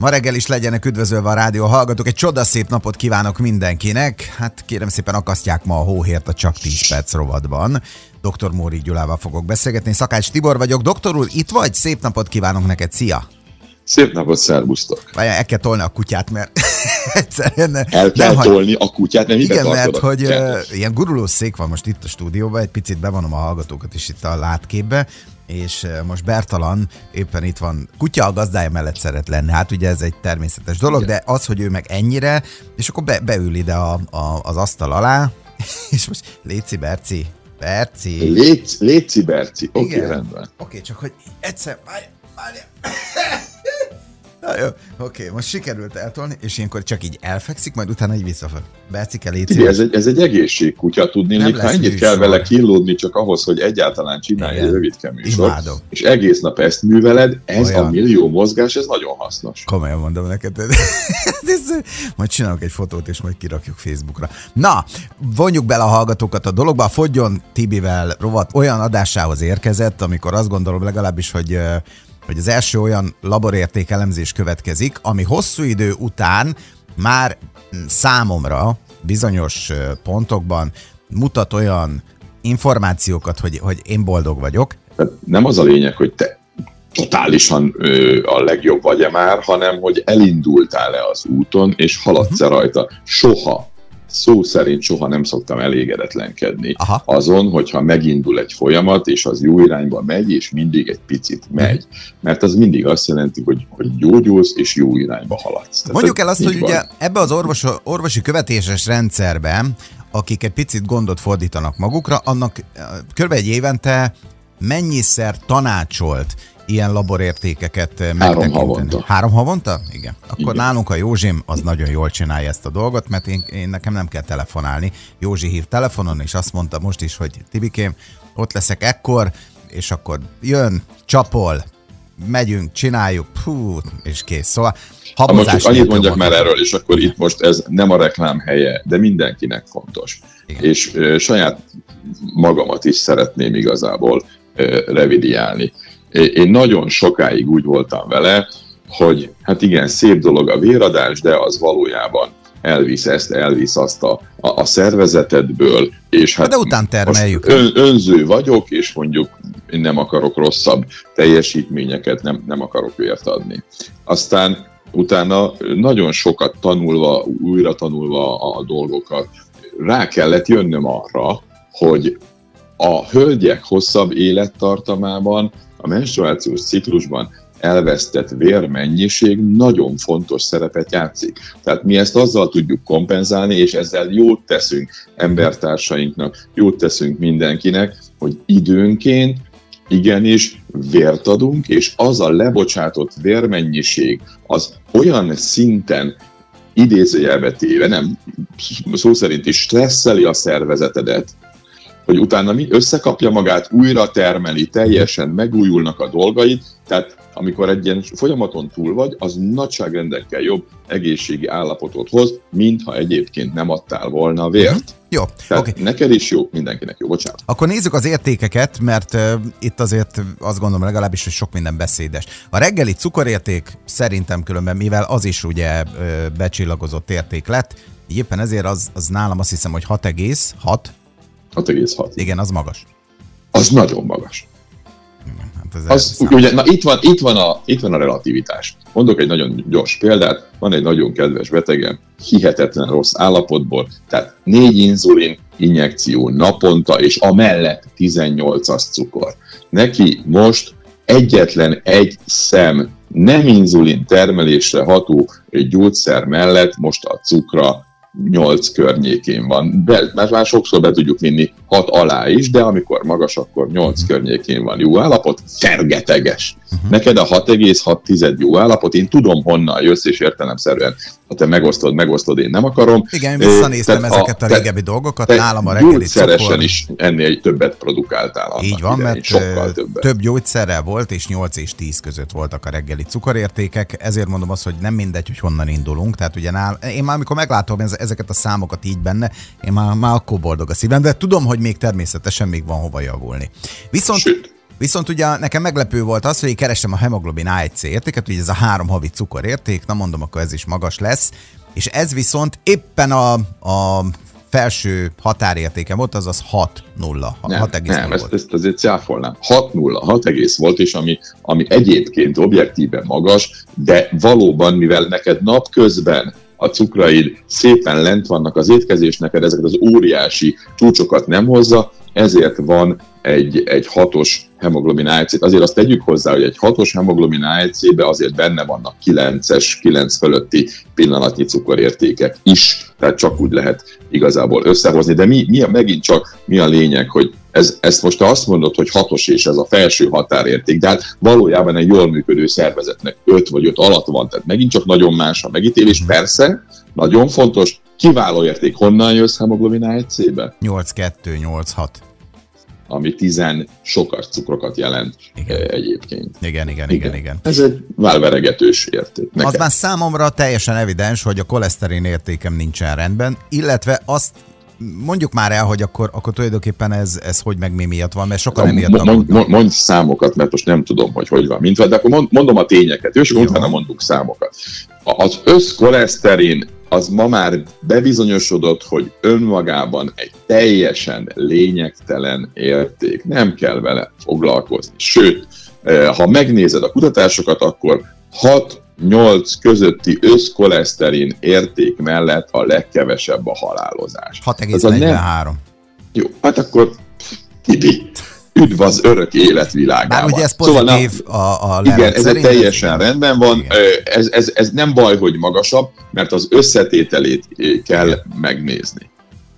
Ma reggel is legyenek üdvözölve a rádió hallgatók. Egy csodaszép napot kívánok mindenkinek. Hát kérem szépen akasztják ma a hóhért a Csak 10 perc rovatban. Dr. Móri Gyulával fogok beszélgetni. Szakács Tibor vagyok. Doktor úr, itt vagy? Szép napot kívánok neked. Szia! Szép napot, szervusztok! Várjál, el kell tolni a kutyát, mert egyszerűen... El kell nem, tolni a kutyát, nem Igen, mert hogy uh, ilyen gurulós szék van most itt a stúdióban, egy picit bevonom a hallgatókat is itt a látképbe, és most Bertalan éppen itt van, kutya a gazdája mellett szeret lenni, hát ugye ez egy természetes dolog, Igen. de az, hogy ő meg ennyire, és akkor be, beül ide a, a, az asztal alá, és most Léci Berci, Berci. Léci, Léci Berci, oké, okay, rendben. Oké, okay, csak hogy egyszer, várj, várj. Na jó, oké, most sikerült eltolni, és ilyenkor csak így elfekszik, majd utána így visszafel. Bercike, légy ez egy, ez egy egészségkutya, tudni, még ha ennyit kell vele kínlódni csak ahhoz, hogy egyáltalán csinálj egy rövid műsor, és egész nap ezt műveled, ez Olyan. a millió mozgás, ez nagyon hasznos. Komolyan mondom neked. majd csinálok egy fotót, és majd kirakjuk Facebookra. Na, vonjuk bele a hallgatókat a dologba. A Fogjon Tibivel rovat olyan adásához érkezett, amikor azt gondolom legalábbis, hogy hogy az első olyan laborértékelemzés következik, ami hosszú idő után már számomra bizonyos pontokban mutat olyan információkat, hogy, hogy én boldog vagyok. Nem az a lényeg, hogy te totálisan ö, a legjobb vagy-e már, hanem hogy elindultál-e az úton, és haladsz-e uh-huh. rajta. Soha szó szerint soha nem szoktam elégedetlenkedni Aha. azon, hogyha megindul egy folyamat, és az jó irányba megy, és mindig egy picit megy. Mert az mindig azt jelenti, hogy, hogy gyógyulsz, és jó irányba haladsz. Tehát Mondjuk el azt, hogy van. ugye ebbe az orvos, orvosi követéses rendszerben, akik egy picit gondot fordítanak magukra, annak kb. egy évente mennyiszer tanácsolt ilyen laborértékeket megtekinteni. Három havonta. Három havonta? Igen. Akkor Igen. nálunk a Józsim az nagyon jól csinálja ezt a dolgot, mert én, én nekem nem kell telefonálni. Józsi hív telefonon, és azt mondta most is, hogy Tibikém, ott leszek ekkor, és akkor jön, csapol, megyünk, csináljuk, hú, és kész. Szóval habozás most annyit mondjak már erről, és akkor itt most ez nem a reklám helye, de mindenkinek fontos. Igen. És ö, saját magamat is szeretném igazából ö, revidiálni. Én nagyon sokáig úgy voltam vele, hogy hát igen, szép dolog a véradás, de az valójában elvisz ezt, elvisz azt a, a, a szervezetedből, és hát de után termeljük. Ön, önző vagyok, és mondjuk én nem akarok rosszabb teljesítményeket, nem, nem akarok vért adni. Aztán utána nagyon sokat tanulva, újra tanulva a dolgokat, rá kellett jönnöm arra, hogy a hölgyek hosszabb élettartamában a menstruációs ciklusban elvesztett vérmennyiség nagyon fontos szerepet játszik. Tehát mi ezt azzal tudjuk kompenzálni, és ezzel jót teszünk embertársainknak, jót teszünk mindenkinek, hogy időnként igenis vért adunk, és az a lebocsátott vérmennyiség az olyan szinten idézőjelbe téve, nem szó szerint is stresszeli a szervezetedet, hogy utána mi összekapja magát, újra termeli, teljesen megújulnak a dolgaid, tehát amikor egy ilyen folyamaton túl vagy, az nagyságrendekkel jobb egészségi állapotot hoz, mintha egyébként nem adtál volna vért. Uh-huh. Jó, Tehát okay. neked is jó, mindenkinek jó, bocsánat. Akkor nézzük az értékeket, mert uh, itt azért azt gondolom legalábbis, hogy sok minden beszédes. A reggeli cukorérték szerintem különben, mivel az is ugye uh, becsillagozott érték lett, éppen ezért az, az nálam azt hiszem, hogy 6,6 6,6. Igen, az magas. Az nagyon magas. Hát az, ugye, na, itt, van, itt, van a, itt van a relativitás. Mondok egy nagyon gyors példát. Van egy nagyon kedves betegem, hihetetlen rossz állapotból, tehát négy inzulin injekció naponta, és amellett 18-as cukor. Neki most egyetlen egy szem nem inzulin termelésre ható gyógyszer mellett most a cukra 8 környékén van. Be, mert már sokszor be tudjuk vinni 6 alá is, de amikor magas, akkor 8 uh-huh. környékén van jó állapot, fergeteges. Uh-huh. Neked a 6,6 jó állapot, én tudom honnan jössz, és értelemszerűen, ha te megosztod, megosztod, én nem akarom. Igen, visszanéztem Tehát ezeket a, a régebbi dolgokat, nálam a reggeli cukor. is ennél többet produkáltál. Így van, idején, mert sokkal többet. több gyógyszerrel volt, és 8 és 10 között voltak a reggeli cukorértékek, ezért mondom azt, hogy nem mindegy, hogy honnan indulunk. Tehát ugye nál, én már amikor meglátom ezeket a számokat így benne, én már, már akkor boldog a szívem, de tudom, hogy még természetesen még van hova javulni. Viszont Sőt Viszont ugye nekem meglepő volt az, hogy én kerestem a hemoglobin A1C értéket, ugye ez a három havi cukorérték, na mondom, akkor ez is magas lesz, és ez viszont éppen a, a felső határértéke volt, azaz 6 0 Nem, 6, nem ezt, ezt azért cáfolnám. 6 0 6 egész volt, és ami, ami egyébként objektíven magas, de valóban, mivel neked napközben a cukraid szépen lent vannak az étkezés, neked ezeket az óriási csúcsokat nem hozza, ezért van egy, egy hatos hemoglobin. Azért azt tegyük hozzá, hogy egy hatos hemoglobin ALC-be azért benne vannak 9-es, 9 fölötti pillanatnyi cukorértékek is, tehát csak úgy lehet igazából összehozni. De mi, mi a, megint csak mi a lényeg, hogy ez, ezt most te azt mondod, hogy hatos és ez a felső határérték, de hát valójában egy jól működő szervezetnek 5 vagy 5 alatt van, tehát megint csak nagyon más a megítélés. Persze, nagyon fontos, kiváló érték. Honnan jössz hemoglobin A1C-be? 8-2, 8-6 ami tizen sokas cukrokat jelent igen. Eh, egyébként. Igen, igen, igen, igen. Ez egy válveregetős érték. Nekem. Az már számomra teljesen evidens, hogy a koleszterin értékem nincsen rendben, illetve azt mondjuk már el, hogy akkor, akkor tulajdonképpen ez, ez hogy meg mi miatt van, mert sokan emiatt mond, mond, mondj számokat, mert most nem tudom, hogy hogy van, mint de akkor mond, mondom a tényeket, és akkor utána mondunk számokat. Az összkoleszterin az ma már bebizonyosodott, hogy önmagában egy teljesen lényegtelen érték. Nem kell vele foglalkozni. Sőt, eh, ha megnézed a kutatásokat, akkor 6-8 közötti összkoleszterin érték mellett a legkevesebb a halálozás. 6,43. Jó, hát akkor Tibi, üdv az örök élet világában. Már ugye ez pozitív szóval, a, a Igen, ez szerint, teljesen ez rendben van. Ez, ez, ez nem baj, hogy magasabb, mert az összetételét kell igen. megnézni.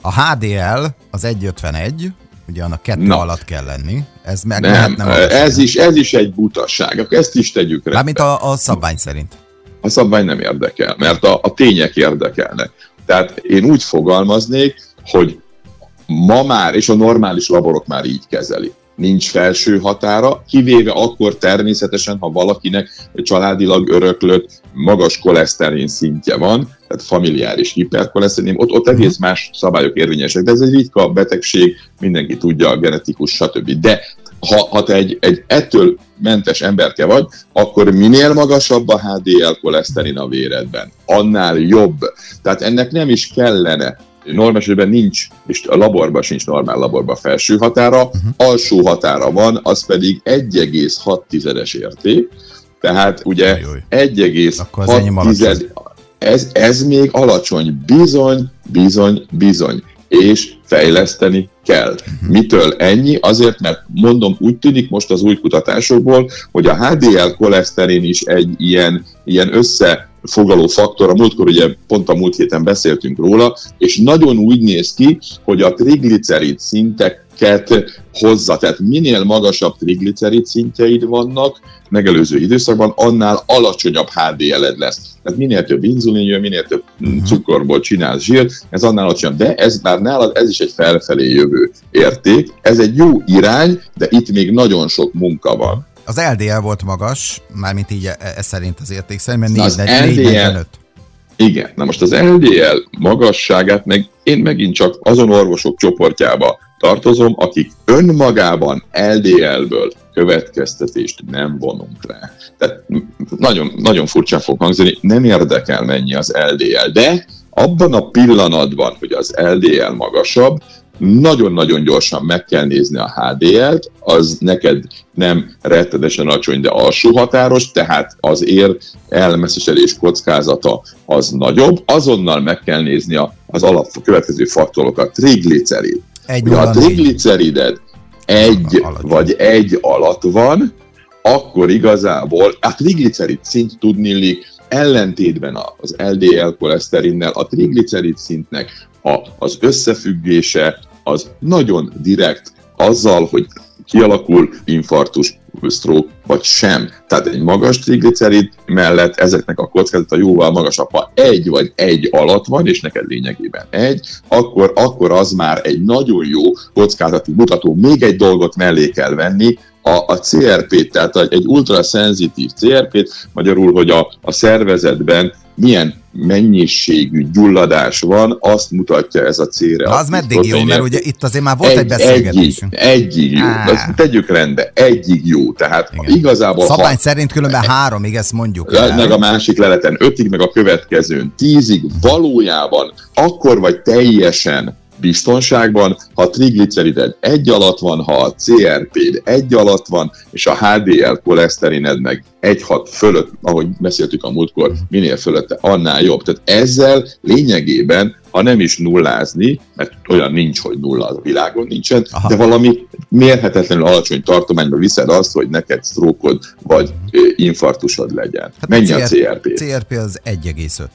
A HDL az 151, ugye annak kettő Na. alatt kell lenni. Ez meg nem, nem ez, is, ez is egy butaság. Akkor ezt is tegyük rá. Mármint a, a szabvány szerint. A szabvány nem érdekel, mert a, a tények érdekelnek. Tehát én úgy fogalmaznék, hogy ma már, és a normális laborok már így kezelik, nincs felső határa, kivéve akkor természetesen, ha valakinek családilag öröklött magas koleszterin szintje van, tehát familiáris hiperkoleszterin, ott, ott egész mhm. más szabályok érvényesek, de ez egy ritka betegség, mindenki tudja, a genetikus, stb. De ha, ha te egy, egy ettől mentes emberke vagy, akkor minél magasabb a HDL koleszterin a véredben, annál jobb. Tehát ennek nem is kellene normál nincs, és a laborban sincs normál laborban felső határa, uh-huh. alsó határa van, az pedig 1,6-es érték, tehát ugye 1,6 ez, ez még alacsony, bizony, bizony, bizony, és fejleszteni kell. Uh-huh. Mitől ennyi? Azért, mert mondom, úgy tűnik most az új kutatásokból, hogy a HDL koleszterin is egy ilyen, ilyen össze fogaló faktor, a múltkor ugye pont a múlt héten beszéltünk róla, és nagyon úgy néz ki, hogy a triglicerid szinteket hozza, tehát minél magasabb triglicerid szintjeid vannak megelőző időszakban, annál alacsonyabb HDL-ed lesz. Tehát minél több inzulin jön, minél több uh-huh. cukorból csinálsz zsírt, ez annál alacsonyabb. De ez már nálad, ez is egy felfelé jövő érték. Ez egy jó irány, de itt még nagyon sok munka van. Az LDL volt magas, mármint így e, e szerint az érték szerint, mert 445. Igen, na most az LDL magasságát meg én megint csak azon orvosok csoportjába tartozom, akik önmagában LDL-ből következtetést nem vonunk rá. Tehát nagyon, nagyon furcsán fog hangzani, nem érdekel mennyi az LDL, de abban a pillanatban, hogy az LDL magasabb, nagyon-nagyon gyorsan meg kell nézni a HDL-t, az neked nem rettenetesen alacsony, de alsó határos, tehát az ér elmeszesedés kockázata az nagyobb. Azonnal meg kell nézni az alap következő faktorokat. Triglicerid. Egy ha a triglicerided egy vagy egy alatt van, akkor igazából a triglicerid szint tudnilik ellentétben az LDL koleszterinnel, a triglicerid szintnek a, az összefüggése az nagyon direkt azzal, hogy kialakul infarktus, stroke, vagy sem. Tehát egy magas triglicerid mellett ezeknek a kockázata jóval magasabb. Ha egy vagy egy alatt van, és neked lényegében egy, akkor, akkor az már egy nagyon jó kockázati mutató. Még egy dolgot mellé kell venni, a, a CRP-t, tehát egy ultraszenzitív CRP-t, magyarul, hogy a, a szervezetben milyen mennyiségű gyulladás van, azt mutatja ez a célra. Az meddig jó, mert ugye itt azért már volt egy, egy beszélgetésünk. Egyig, egyig jó, Á. tegyük rendbe, egyig jó, tehát Igen. igazából... Szabály ha, szerint különben háromig, ezt mondjuk el. Meg a másik leleten ötig, meg a következőn tízig, valójában akkor vagy teljesen biztonságban, ha a triglicerided egy alatt van, ha a CRP-d egy alatt van, és a HDL koleszterined meg egy hat fölött, ahogy beszéltük a múltkor, minél fölötte, annál jobb. Tehát ezzel lényegében, ha nem is nullázni, mert olyan nincs, hogy nulla a világon nincsen, Aha. de valami mérhetetlenül alacsony tartományba viszed azt, hogy neked sztrókod vagy infarktusod legyen. Hát Mennyi a, CR, a CRP? CRP az 1,5.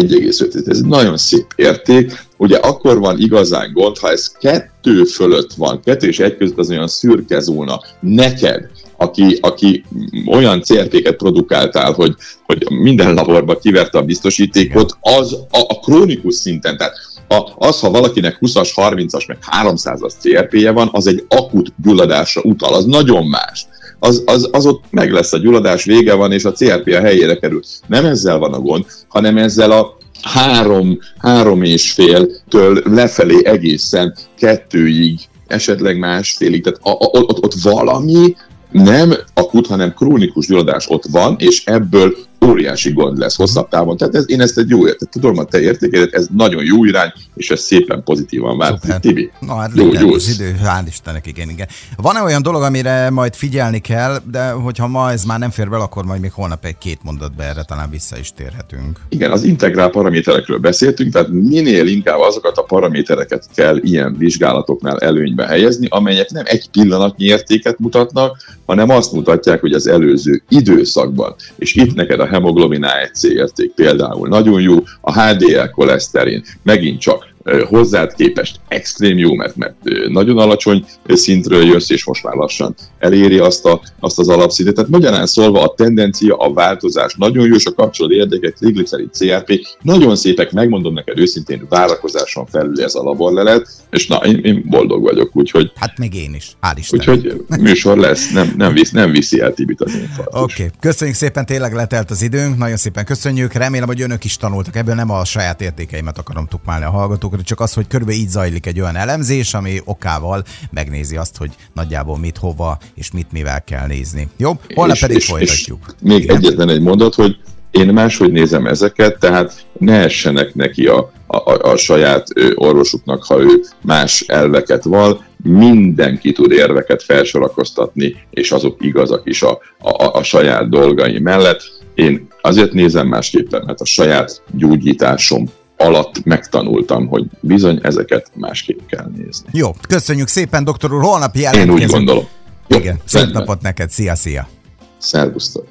1,5. Ez nagyon szép érték. Ugye akkor van igazán gond, ha ez kettő fölött van, kettő és egy között az olyan szürke zóna neked, aki, aki olyan CRP-ket produkáltál, hogy, hogy minden laborba kiverte a biztosítékot, az a, a krónikus szinten, tehát a, az, ha valakinek 20-as, 30-as, meg 300-as CRP-je van, az egy akut gyulladásra utal, az nagyon más az, az, az ott meg lesz a gyulladás, vége van, és a CRP a helyére kerül. Nem ezzel van a gond, hanem ezzel a három, három és féltől lefelé egészen kettőig, esetleg másfélig, tehát a, a, ott, ott valami nem akut, hanem krónikus gyulladás ott van, és ebből óriási gond lesz hosszabb távon. Tehát ez, én ezt egy jó értet, tudom, a te értékeled, ez nagyon jó irány, és ez szépen pozitívan vált. Szuper. Tibi? Na hát jó, jó. az idő, hál' Istennek, igen, igen. Van-e olyan dolog, amire majd figyelni kell, de hogyha ma ez már nem fér bele, akkor majd még holnap egy-két mondatba erre talán vissza is térhetünk. Igen, az integrál paraméterekről beszéltünk, tehát minél inkább azokat a paramétereket kell ilyen vizsgálatoknál előnybe helyezni, amelyek nem egy pillanatnyi értéket mutatnak, hanem azt mutatják, hogy az előző időszakban, és itt neked a hemoglobin A1C érték például. Nagyon jó, a HDL koleszterin. Megint csak hozzád képest extrém jó, mert, mert nagyon alacsony szintről jössz, és most már lassan eléri azt, a, azt az alapszintet. Tehát magyarán szólva a tendencia, a változás nagyon jó, és a kapcsolódó érdekek, triglycerid, CRP, nagyon szépek, megmondom neked őszintén, várakozáson felül ez a laborlelet, és na, én, én boldog vagyok, úgyhogy... Hát még én is, hál' Isten. Úgyhogy műsor lesz, nem, nem, visz, nem viszi el Tibit az Oké, okay. köszönjük szépen, tényleg letelt az időnk, nagyon szépen köszönjük, remélem, hogy önök is tanultak ebből, nem a saját értékeimet akarom tukmálni a hallgatókra, csak az, hogy körülbelül így zajlik egy olyan elemzés, ami okával megnézi azt, hogy nagyjából mit, hova és mit mivel kell nézni. Jó? Holnap és, pedig és, folytatjuk. És még Igen? egyetlen egy mondat, hogy én máshogy nézem ezeket, tehát ne essenek neki a, a, a saját orvosuknak, ha ő más elveket val, mindenki tud érveket felsorakoztatni, és azok igazak is a, a, a saját dolgai mellett. Én azért nézem másképpen, mert a saját gyógyításom alatt megtanultam, hogy bizony ezeket másképp kell nézni. Jó, köszönjük szépen, doktor úr, holnap jelentkezünk. Én úgy gondolom. Igen, szép napot neked, szia, szia! Szervusztok!